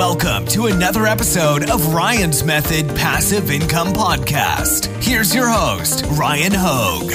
Welcome to another episode of Ryan's Method Passive Income Podcast. Here's your host, Ryan Hogue.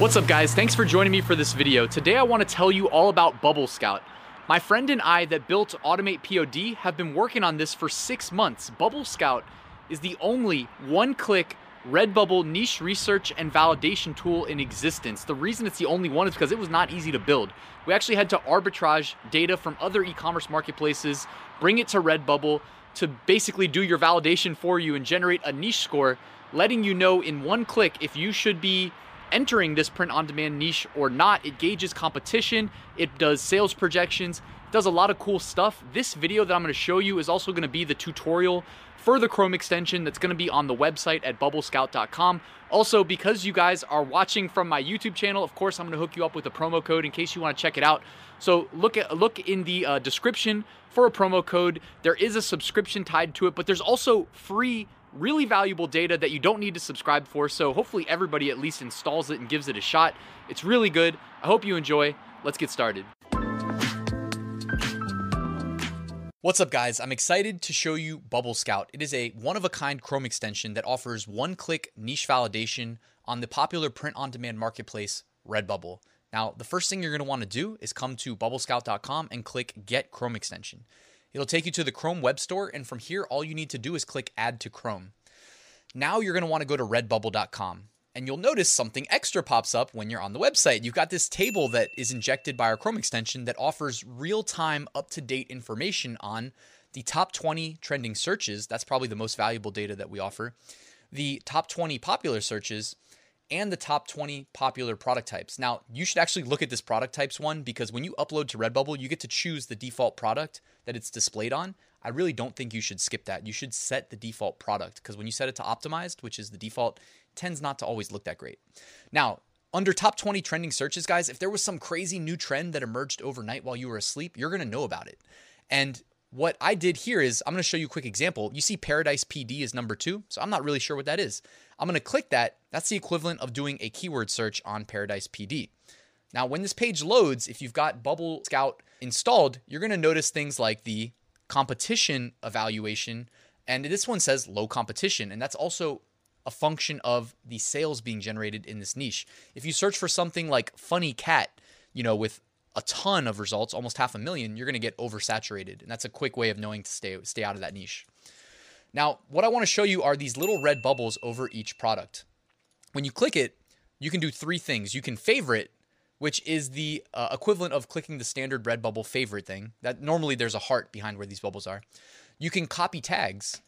What's up, guys? Thanks for joining me for this video. Today, I want to tell you all about Bubble Scout. My friend and I that built Automate POD have been working on this for six months. Bubble Scout is the only one click Redbubble niche research and validation tool in existence. The reason it's the only one is because it was not easy to build. We actually had to arbitrage data from other e commerce marketplaces, bring it to Redbubble to basically do your validation for you and generate a niche score, letting you know in one click if you should be entering this print on demand niche or not. It gauges competition, it does sales projections, it does a lot of cool stuff. This video that I'm going to show you is also going to be the tutorial for the Chrome extension that's going to be on the website at bubblescout.com. Also, because you guys are watching from my YouTube channel, of course, I'm going to hook you up with a promo code in case you want to check it out. So look at look in the uh, description for a promo code. There is a subscription tied to it, but there's also free really valuable data that you don't need to subscribe for. So hopefully everybody at least installs it and gives it a shot. It's really good. I hope you enjoy. Let's get started. What's up, guys? I'm excited to show you Bubble Scout. It is a one of a kind Chrome extension that offers one click niche validation on the popular print on demand marketplace, Redbubble. Now, the first thing you're going to want to do is come to bubblescout.com and click Get Chrome Extension. It'll take you to the Chrome Web Store, and from here, all you need to do is click Add to Chrome. Now, you're going to want to go to redbubble.com and you'll notice something extra pops up when you're on the website. You've got this table that is injected by our Chrome extension that offers real time, up to date information on the top 20 trending searches. That's probably the most valuable data that we offer. The top 20 popular searches and the top 20 popular product types. Now, you should actually look at this product types one because when you upload to Redbubble, you get to choose the default product that it's displayed on. I really don't think you should skip that. You should set the default product because when you set it to optimized, which is the default, tends not to always look that great. Now, under top 20 trending searches, guys, if there was some crazy new trend that emerged overnight while you were asleep, you're going to know about it. And what I did here is I'm going to show you a quick example. You see Paradise PD is number two, so I'm not really sure what that is. I'm going to click that. That's the equivalent of doing a keyword search on Paradise PD. Now, when this page loads, if you've got Bubble Scout installed, you're going to notice things like the competition evaluation. And this one says low competition. And that's also a function of the sales being generated in this niche. If you search for something like funny cat, you know, with a ton of results, almost half a million, you're going to get oversaturated. And that's a quick way of knowing to stay stay out of that niche. Now, what I want to show you are these little red bubbles over each product. When you click it, you can do three things. You can favorite, which is the uh, equivalent of clicking the standard Redbubble favorite thing. That normally there's a heart behind where these bubbles are. You can copy tags,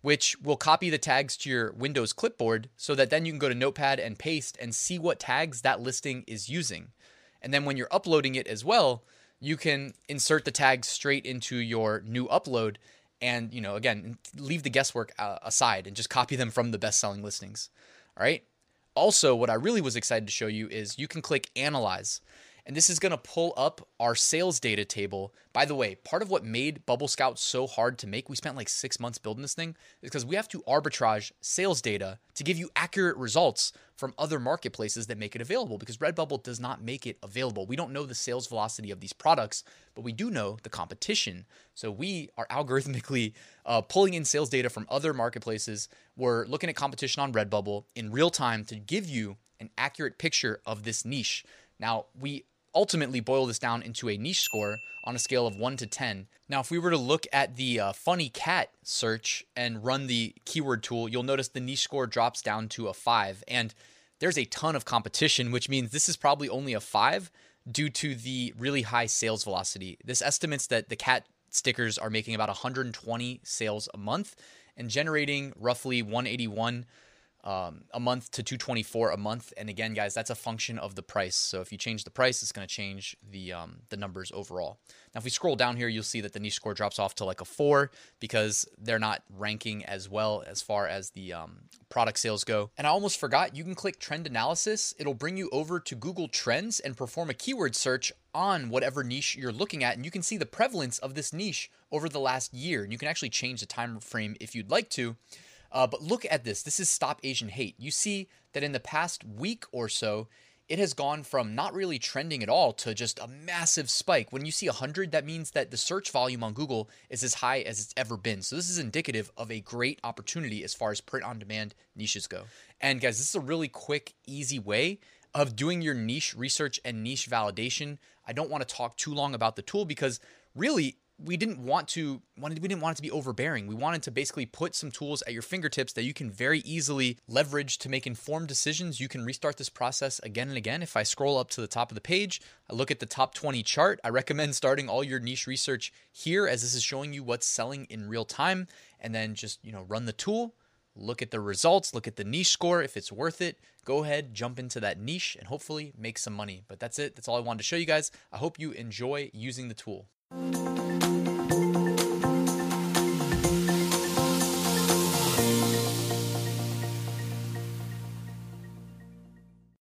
which will copy the tags to your Windows clipboard so that then you can go to Notepad and paste and see what tags that listing is using. And then when you're uploading it as well, you can insert the tags straight into your new upload and, you know, again, leave the guesswork uh, aside and just copy them from the best-selling listings. All right? Also, what I really was excited to show you is you can click analyze and this is going to pull up our sales data table. By the way, part of what made Bubble Scout so hard to make, we spent like six months building this thing, is because we have to arbitrage sales data to give you accurate results from other marketplaces that make it available because Redbubble does not make it available. We don't know the sales velocity of these products, but we do know the competition. So we are algorithmically uh, pulling in sales data from other marketplaces. We're looking at competition on Redbubble in real time to give you an accurate picture of this niche. Now, we ultimately boil this down into a niche score on a scale of 1 to 10. Now, if we were to look at the uh, funny cat search and run the keyword tool, you'll notice the niche score drops down to a 5. And there's a ton of competition, which means this is probably only a 5 due to the really high sales velocity. This estimates that the cat stickers are making about 120 sales a month and generating roughly 181 um, a month to 224 a month. And again guys that's a function of the price. So if you change the price it's going to change the um, the numbers overall. Now if we scroll down here you'll see that the niche score drops off to like a four because they're not ranking as well as far as the um, product sales go. And i almost forgot you can click trend analysis. It'll bring you over to google trends and perform a keyword search on whatever niche you're looking at. And you can see the prevalence of this niche over the last year. And you can actually change the time frame if you'd like to uh, but look at this. This is Stop Asian Hate. You see that in the past week or so, it has gone from not really trending at all to just a massive spike. When you see 100, that means that the search volume on Google is as high as it's ever been. So this is indicative of a great opportunity as far as print on demand niches go. And guys, this is a really quick, easy way of doing your niche research and niche validation. I don't want to talk too long about the tool because really we didn't want to wanted we didn't want it to be overbearing. We wanted to basically put some tools at your fingertips that you can very easily leverage to make informed decisions. You can restart this process again and again. If I scroll up to the top of the page, I look at the top 20 chart. I recommend starting all your niche research here as this is showing you what's selling in real time and then just, you know, run the tool, look at the results, look at the niche score if it's worth it. Go ahead, jump into that niche and hopefully make some money. But that's it. That's all I wanted to show you guys. I hope you enjoy using the tool.